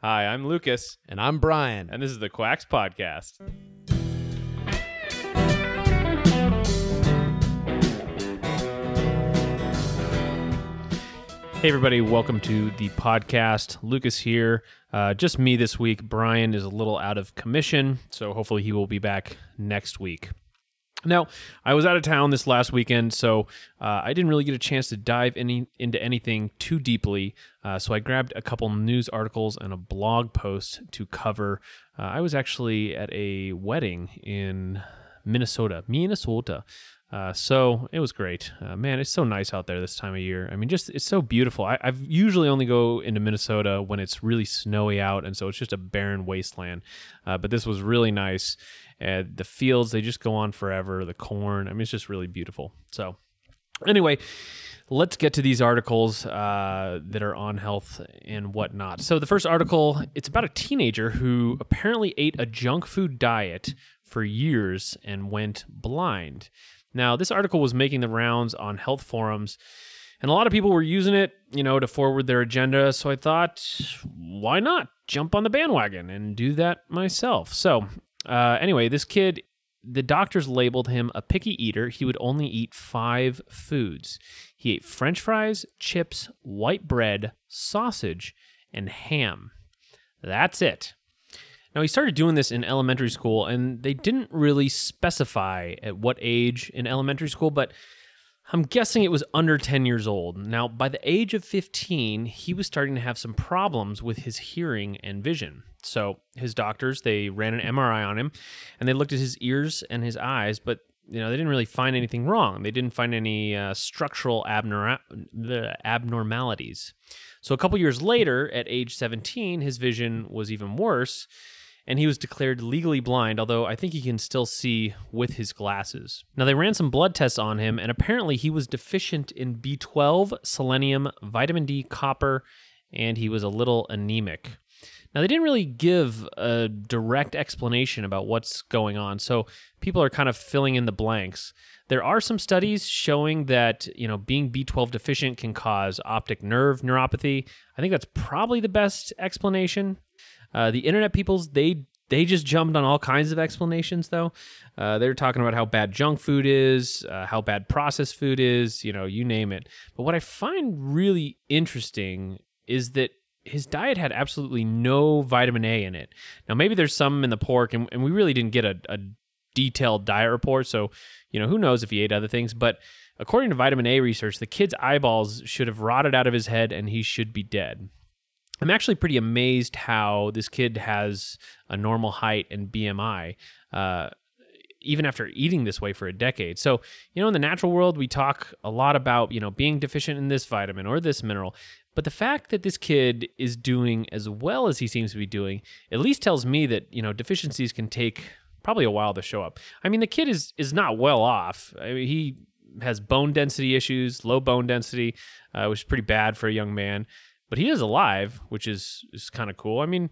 Hi, I'm Lucas, And I'm Brian. and this is the Quax Podcast. Hey, everybody, welcome to the podcast. Lucas here. Uh, just me this week. Brian is a little out of commission, so hopefully he will be back next week. Now, I was out of town this last weekend, so uh, I didn't really get a chance to dive any into anything too deeply. Uh, so I grabbed a couple news articles and a blog post to cover. Uh, I was actually at a wedding in Minnesota, Minnesota. Uh, so it was great, uh, man. It's so nice out there this time of year. I mean, just it's so beautiful. I, I've usually only go into Minnesota when it's really snowy out, and so it's just a barren wasteland. Uh, but this was really nice. The fields they just go on forever. The corn, I mean, it's just really beautiful. So anyway, let's get to these articles uh, that are on health and whatnot. So the first article, it's about a teenager who apparently ate a junk food diet for years and went blind. Now, this article was making the rounds on health forums, and a lot of people were using it, you know, to forward their agenda. So I thought, why not jump on the bandwagon and do that myself? So, uh, anyway, this kid, the doctors labeled him a picky eater. He would only eat five foods. He ate french fries, chips, white bread, sausage, and ham. That's it. Now, he started doing this in elementary school, and they didn't really specify at what age in elementary school, but I'm guessing it was under 10 years old. Now, by the age of 15, he was starting to have some problems with his hearing and vision. So, his doctors, they ran an MRI on him and they looked at his ears and his eyes, but you know, they didn't really find anything wrong. They didn't find any uh, structural abnor- abnormalities. So, a couple years later, at age 17, his vision was even worse and he was declared legally blind, although I think he can still see with his glasses. Now, they ran some blood tests on him, and apparently he was deficient in B12, selenium, vitamin D, copper, and he was a little anemic. Now, they didn't really give a direct explanation about what's going on, so people are kind of filling in the blanks. There are some studies showing that, you know, being B12 deficient can cause optic nerve neuropathy. I think that's probably the best explanation. Uh, the internet peoples they they just jumped on all kinds of explanations though. Uh, they're talking about how bad junk food is, uh, how bad processed food is, you know, you name it. But what I find really interesting is that his diet had absolutely no vitamin A in it. Now maybe there's some in the pork, and, and we really didn't get a, a detailed diet report, so you know who knows if he ate other things. But according to vitamin A research, the kid's eyeballs should have rotted out of his head, and he should be dead. I'm actually pretty amazed how this kid has a normal height and BMI, uh, even after eating this way for a decade. So, you know, in the natural world, we talk a lot about, you know, being deficient in this vitamin or this mineral. But the fact that this kid is doing as well as he seems to be doing at least tells me that, you know, deficiencies can take probably a while to show up. I mean, the kid is is not well off. I mean, he has bone density issues, low bone density, uh, which is pretty bad for a young man but he is alive, which is is kind of cool. I mean,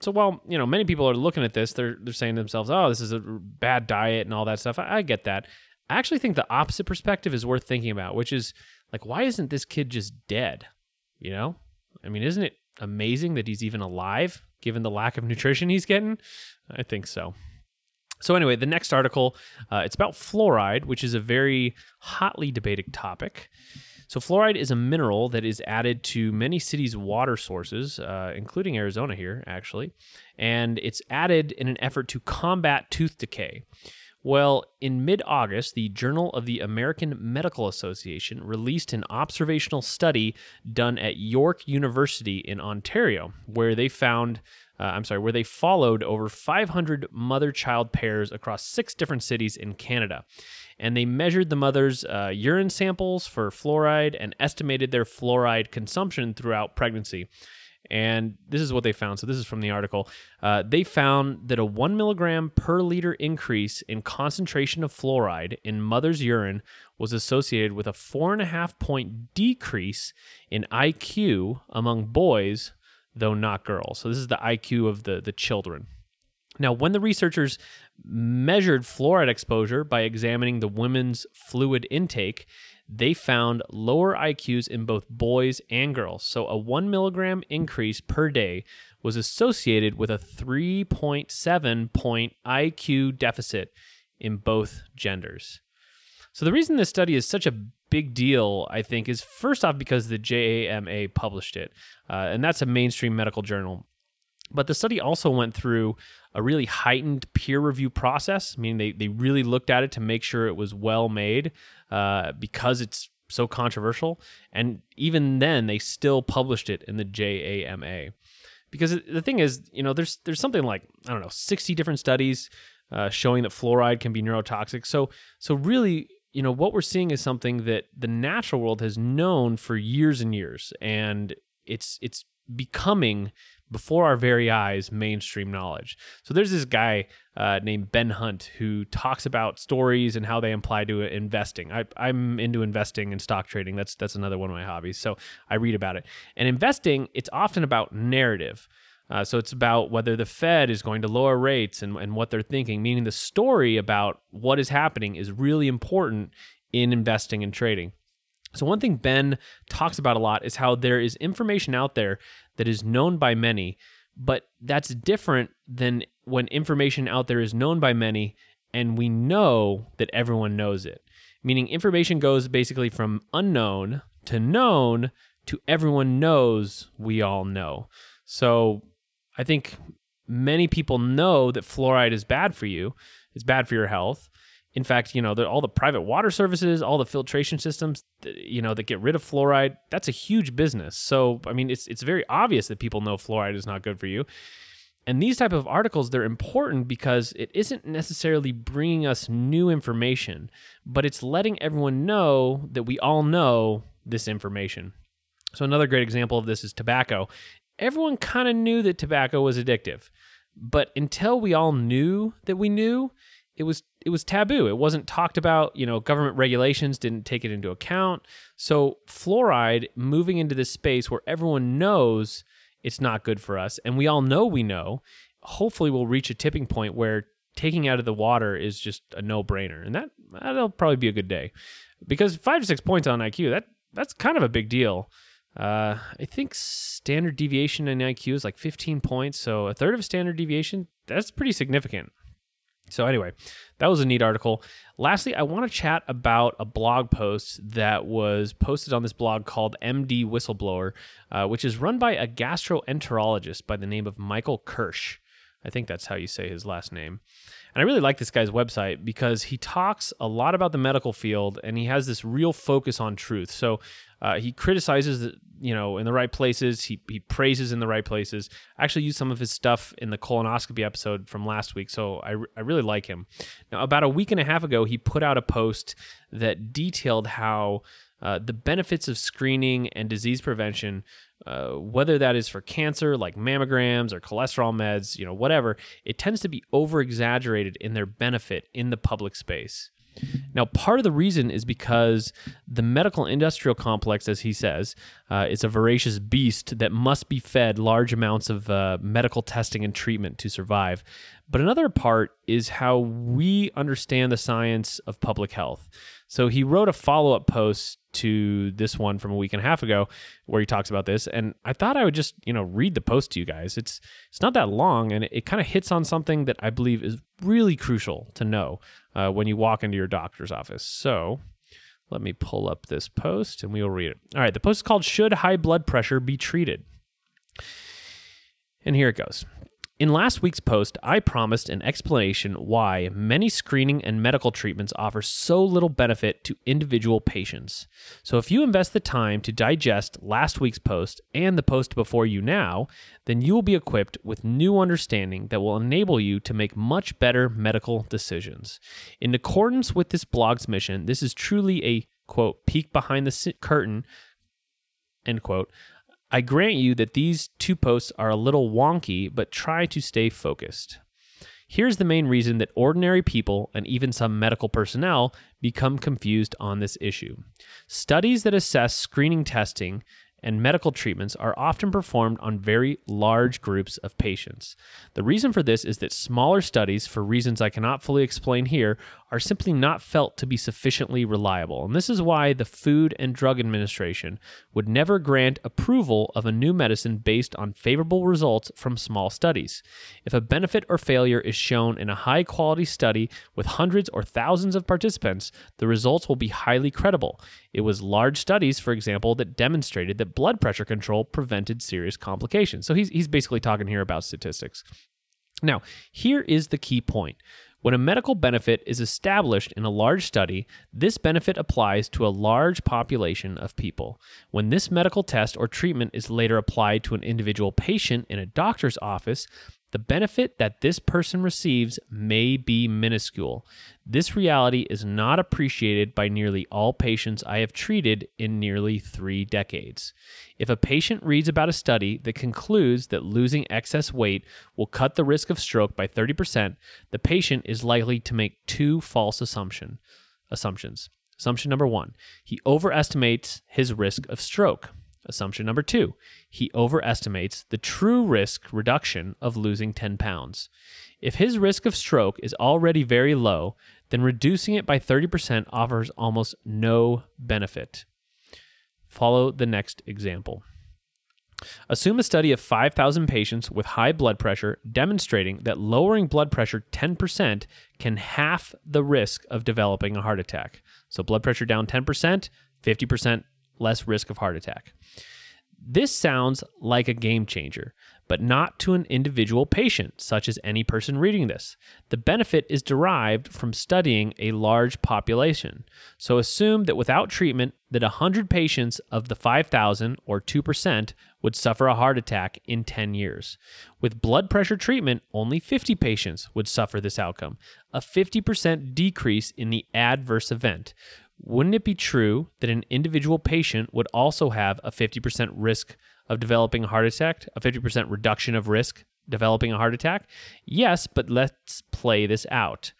so while you know many people are looking at this, they're they're saying to themselves, "Oh, this is a bad diet and all that stuff." I, I get that. I actually think the opposite perspective is worth thinking about, which is like, why isn't this kid just dead? You know, I mean, isn't it amazing that he's even alive given the lack of nutrition he's getting? I think so. So anyway, the next article, uh, it's about fluoride, which is a very hotly debated topic. So, fluoride is a mineral that is added to many cities' water sources, uh, including Arizona here, actually, and it's added in an effort to combat tooth decay. Well, in mid August, the Journal of the American Medical Association released an observational study done at York University in Ontario, where they found uh, I'm sorry, where they followed over 500 mother child pairs across six different cities in Canada. And they measured the mother's uh, urine samples for fluoride and estimated their fluoride consumption throughout pregnancy. And this is what they found. So, this is from the article. Uh, they found that a one milligram per liter increase in concentration of fluoride in mother's urine was associated with a four and a half point decrease in IQ among boys though not girls. So this is the IQ of the, the children. Now, when the researchers measured fluoride exposure by examining the women's fluid intake, they found lower IQs in both boys and girls. So a one milligram increase per day was associated with a 3.7 point IQ deficit in both genders. So the reason this study is such a big deal, I think, is first off because the JAMA published it, uh, and that's a mainstream medical journal. But the study also went through a really heightened peer review process. I mean, they, they really looked at it to make sure it was well made uh, because it's so controversial. And even then, they still published it in the JAMA. Because the thing is, you know, there's there's something like I don't know, 60 different studies uh, showing that fluoride can be neurotoxic. So so really, you know, what we're seeing is something that the natural world has known for years and years, and it's it's becoming before our very eyes mainstream knowledge. So there's this guy uh, named Ben Hunt who talks about stories and how they apply to investing. I, I'm into investing and stock trading. That's that's another one of my hobbies. So I read about it. And investing, it's often about narrative. Uh, so it's about whether the Fed is going to lower rates and, and what they're thinking, meaning the story about what is happening is really important in investing and trading. So, one thing Ben talks about a lot is how there is information out there that is known by many, but that's different than when information out there is known by many and we know that everyone knows it. Meaning, information goes basically from unknown to known to everyone knows we all know. So, I think many people know that fluoride is bad for you, it's bad for your health in fact, you know, all the private water services, all the filtration systems, you know, that get rid of fluoride, that's a huge business. So, I mean, it's it's very obvious that people know fluoride is not good for you. And these type of articles, they're important because it isn't necessarily bringing us new information, but it's letting everyone know that we all know this information. So another great example of this is tobacco. Everyone kind of knew that tobacco was addictive, but until we all knew that we knew, it was it was taboo. It wasn't talked about. You know, government regulations didn't take it into account. So fluoride moving into this space where everyone knows it's not good for us, and we all know we know. Hopefully, we'll reach a tipping point where taking out of the water is just a no brainer, and that that'll probably be a good day, because five to six points on IQ that that's kind of a big deal. Uh, I think standard deviation in IQ is like 15 points, so a third of a standard deviation that's pretty significant. So, anyway, that was a neat article. Lastly, I want to chat about a blog post that was posted on this blog called MD Whistleblower, uh, which is run by a gastroenterologist by the name of Michael Kirsch. I think that's how you say his last name. And I really like this guy's website because he talks a lot about the medical field and he has this real focus on truth. So uh, he criticizes, the, you know, in the right places. He he praises in the right places. I actually used some of his stuff in the colonoscopy episode from last week, so I I really like him. Now, about a week and a half ago, he put out a post that detailed how. Uh, the benefits of screening and disease prevention uh, whether that is for cancer like mammograms or cholesterol meds, you know, whatever, it tends to be over exaggerated in their benefit in the public space. Now, part of the reason is because the medical industrial complex, as he says, uh, is a voracious beast that must be fed large amounts of uh, medical testing and treatment to survive. But another part is how we understand the science of public health. So he wrote a follow up post to this one from a week and a half ago where he talks about this and I thought I would just, you know, read the post to you guys. It's it's not that long and it, it kind of hits on something that I believe is really crucial to know uh, when you walk into your doctor's office. So, let me pull up this post and we will read it. All right, the post is called Should High Blood Pressure Be Treated? And here it goes. In last week's post, I promised an explanation why many screening and medical treatments offer so little benefit to individual patients. So, if you invest the time to digest last week's post and the post before you now, then you will be equipped with new understanding that will enable you to make much better medical decisions. In accordance with this blog's mission, this is truly a quote, peek behind the curtain, end quote, I grant you that these two posts are a little wonky, but try to stay focused. Here's the main reason that ordinary people and even some medical personnel become confused on this issue. Studies that assess screening testing and medical treatments are often performed on very large groups of patients. The reason for this is that smaller studies, for reasons I cannot fully explain here, are simply not felt to be sufficiently reliable. And this is why the Food and Drug Administration would never grant approval of a new medicine based on favorable results from small studies. If a benefit or failure is shown in a high quality study with hundreds or thousands of participants, the results will be highly credible. It was large studies, for example, that demonstrated that blood pressure control prevented serious complications. So he's, he's basically talking here about statistics. Now, here is the key point. When a medical benefit is established in a large study, this benefit applies to a large population of people. When this medical test or treatment is later applied to an individual patient in a doctor's office, the benefit that this person receives may be minuscule. This reality is not appreciated by nearly all patients I have treated in nearly three decades. If a patient reads about a study that concludes that losing excess weight will cut the risk of stroke by 30%, the patient is likely to make two false assumption, assumptions. Assumption number one, he overestimates his risk of stroke. Assumption number two, he overestimates the true risk reduction of losing 10 pounds. If his risk of stroke is already very low, then reducing it by 30% offers almost no benefit. Follow the next example. Assume a study of 5,000 patients with high blood pressure demonstrating that lowering blood pressure 10% can half the risk of developing a heart attack. So, blood pressure down 10%, 50% less risk of heart attack. This sounds like a game changer, but not to an individual patient, such as any person reading this. The benefit is derived from studying a large population. So assume that without treatment, that 100 patients of the 5,000 or 2% would suffer a heart attack in 10 years. With blood pressure treatment, only 50 patients would suffer this outcome, a 50% decrease in the adverse event, wouldn't it be true that an individual patient would also have a 50% risk of developing a heart attack, a 50% reduction of risk developing a heart attack? Yes, but let's play this out.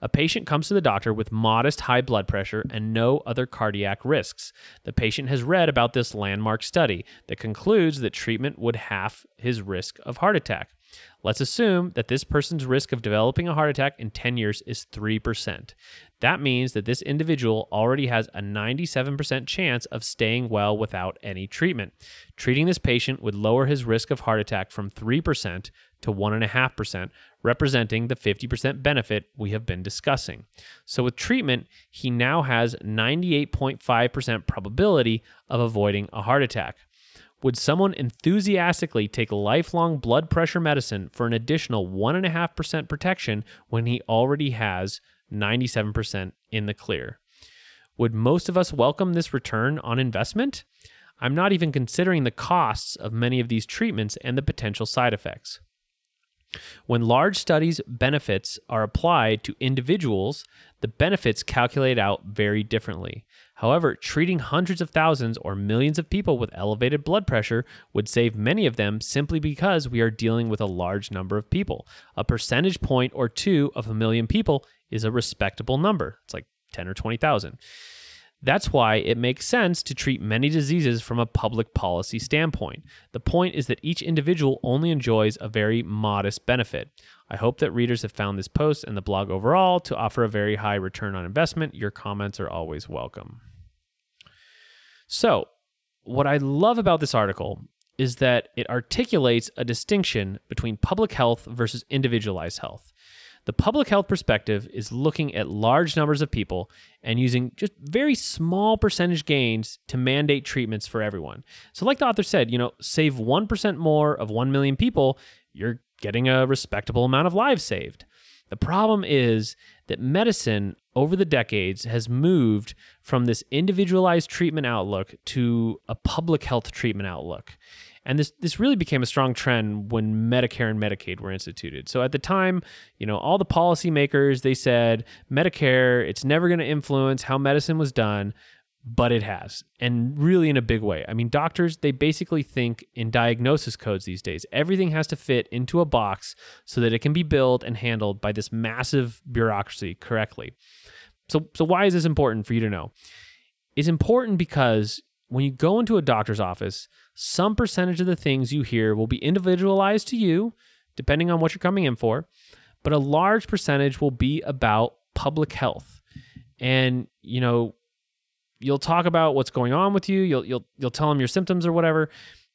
A patient comes to the doctor with modest high blood pressure and no other cardiac risks. The patient has read about this landmark study that concludes that treatment would half his risk of heart attack. Let's assume that this person's risk of developing a heart attack in 10 years is 3%. That means that this individual already has a 97% chance of staying well without any treatment. Treating this patient would lower his risk of heart attack from 3% to 1.5%, representing the 50% benefit we have been discussing. So, with treatment, he now has 98.5% probability of avoiding a heart attack. Would someone enthusiastically take lifelong blood pressure medicine for an additional 1.5% protection when he already has 97% in the clear. Would most of us welcome this return on investment? I'm not even considering the costs of many of these treatments and the potential side effects. When large studies' benefits are applied to individuals, the benefits calculate out very differently. However, treating hundreds of thousands or millions of people with elevated blood pressure would save many of them simply because we are dealing with a large number of people. A percentage point or two of a million people is a respectable number. It's like 10 or 20,000. That's why it makes sense to treat many diseases from a public policy standpoint. The point is that each individual only enjoys a very modest benefit. I hope that readers have found this post and the blog overall to offer a very high return on investment. Your comments are always welcome. So, what I love about this article is that it articulates a distinction between public health versus individualized health. The public health perspective is looking at large numbers of people and using just very small percentage gains to mandate treatments for everyone. So, like the author said, you know, save 1% more of 1 million people, you're getting a respectable amount of lives saved. The problem is that medicine over the decades has moved from this individualized treatment outlook to a public health treatment outlook. And this this really became a strong trend when Medicare and Medicaid were instituted. So at the time, you know, all the policymakers they said Medicare, it's never going to influence how medicine was done, but it has. And really in a big way. I mean, doctors, they basically think in diagnosis codes these days. Everything has to fit into a box so that it can be billed and handled by this massive bureaucracy correctly. So so why is this important for you to know? It's important because when you go into a doctor's office, some percentage of the things you hear will be individualized to you, depending on what you're coming in for, but a large percentage will be about public health. And, you know, you'll talk about what's going on with you, you'll you'll you'll tell them your symptoms or whatever.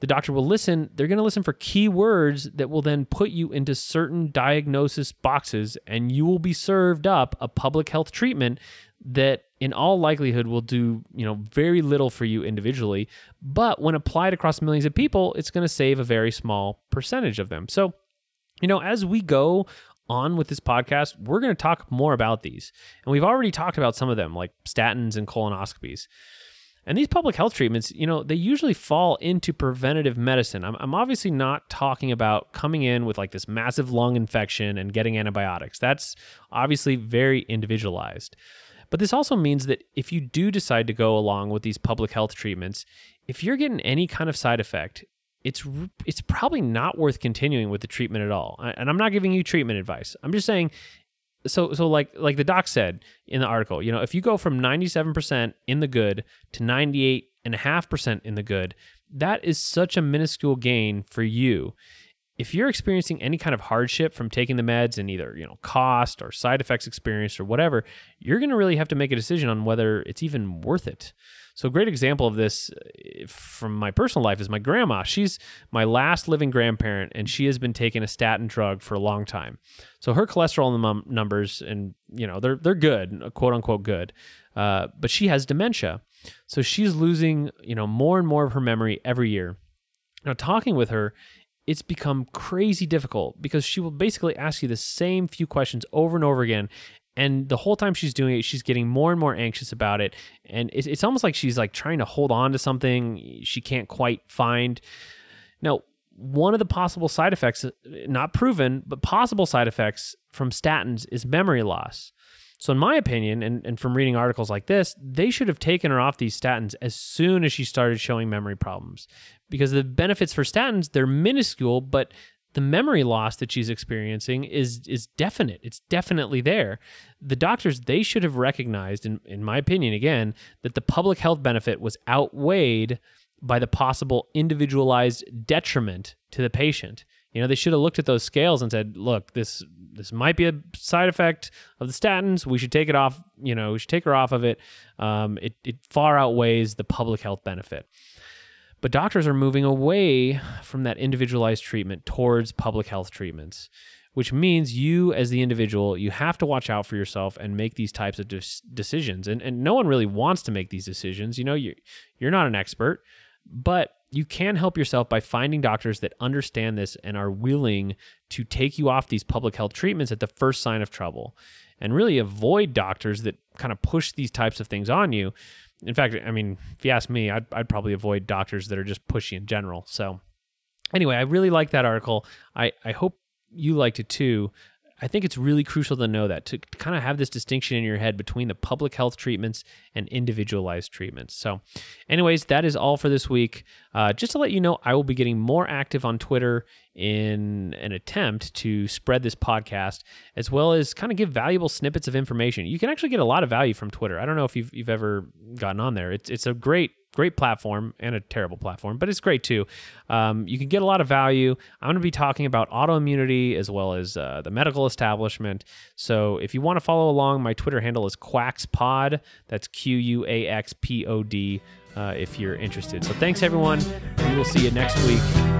The doctor will listen. They're going to listen for key words that will then put you into certain diagnosis boxes and you will be served up a public health treatment that in all likelihood will do you know very little for you individually but when applied across millions of people it's going to save a very small percentage of them so you know as we go on with this podcast we're going to talk more about these and we've already talked about some of them like statins and colonoscopies and these public health treatments, you know, they usually fall into preventative medicine. I'm, I'm, obviously not talking about coming in with like this massive lung infection and getting antibiotics. That's obviously very individualized. But this also means that if you do decide to go along with these public health treatments, if you're getting any kind of side effect, it's it's probably not worth continuing with the treatment at all. And I'm not giving you treatment advice. I'm just saying so so like like the doc said in the article, you know, if you go from 97% in the good to 98.5% in the good, that is such a minuscule gain for you if you're experiencing any kind of hardship from taking the meds and either you know cost or side effects experience or whatever you're going to really have to make a decision on whether it's even worth it. So a great example of this uh, from my personal life is my grandma. She's my last living grandparent and she has been taking a statin drug for a long time. So her cholesterol numbers and you know they're they're good quote unquote good uh, but she has dementia. So she's losing you know more and more of her memory every year. Now talking with her it's become crazy difficult because she will basically ask you the same few questions over and over again. And the whole time she's doing it she's getting more and more anxious about it. And it's, it's almost like she's like trying to hold on to something she can't quite find. Now one of the possible side effects not proven but possible side effects from statins is memory loss so, in my opinion, and, and from reading articles like this, they should have taken her off these statins as soon as she started showing memory problems. Because the benefits for statins, they're minuscule, but the memory loss that she's experiencing is is definite. It's definitely there. The doctors, they should have recognized, in, in my opinion, again, that the public health benefit was outweighed by the possible individualized detriment to the patient. You know, they should have looked at those scales and said, "Look, this this might be a side effect of the statins. We should take it off. You know, we should take her off of it. Um, it it far outweighs the public health benefit." But doctors are moving away from that individualized treatment towards public health treatments, which means you, as the individual, you have to watch out for yourself and make these types of decisions. And and no one really wants to make these decisions. You know, you you're not an expert, but you can help yourself by finding doctors that understand this and are willing to take you off these public health treatments at the first sign of trouble and really avoid doctors that kind of push these types of things on you. In fact, I mean, if you ask me, I'd, I'd probably avoid doctors that are just pushy in general. So, anyway, I really like that article. I, I hope you liked it too. I think it's really crucial to know that to, to, kind of have this distinction in your head between the public health treatments and individualized treatments. So, anyways, that is all for this week. Uh, just to let you know, I will be getting more active on Twitter in an attempt to spread this podcast, as well as kind of give valuable snippets of information. You can actually get a lot of value from Twitter. I don't know if you've, you've ever gotten on there. It's, it's a great great platform and a terrible platform, but it's great too. Um, you can get a lot of value. I'm going to be talking about autoimmunity as well as uh, the medical establishment. So if you want to follow along, my Twitter handle is QuaxPod. That's Q U A X P O D. Uh, if you're interested. So thanks everyone. We will see you next week.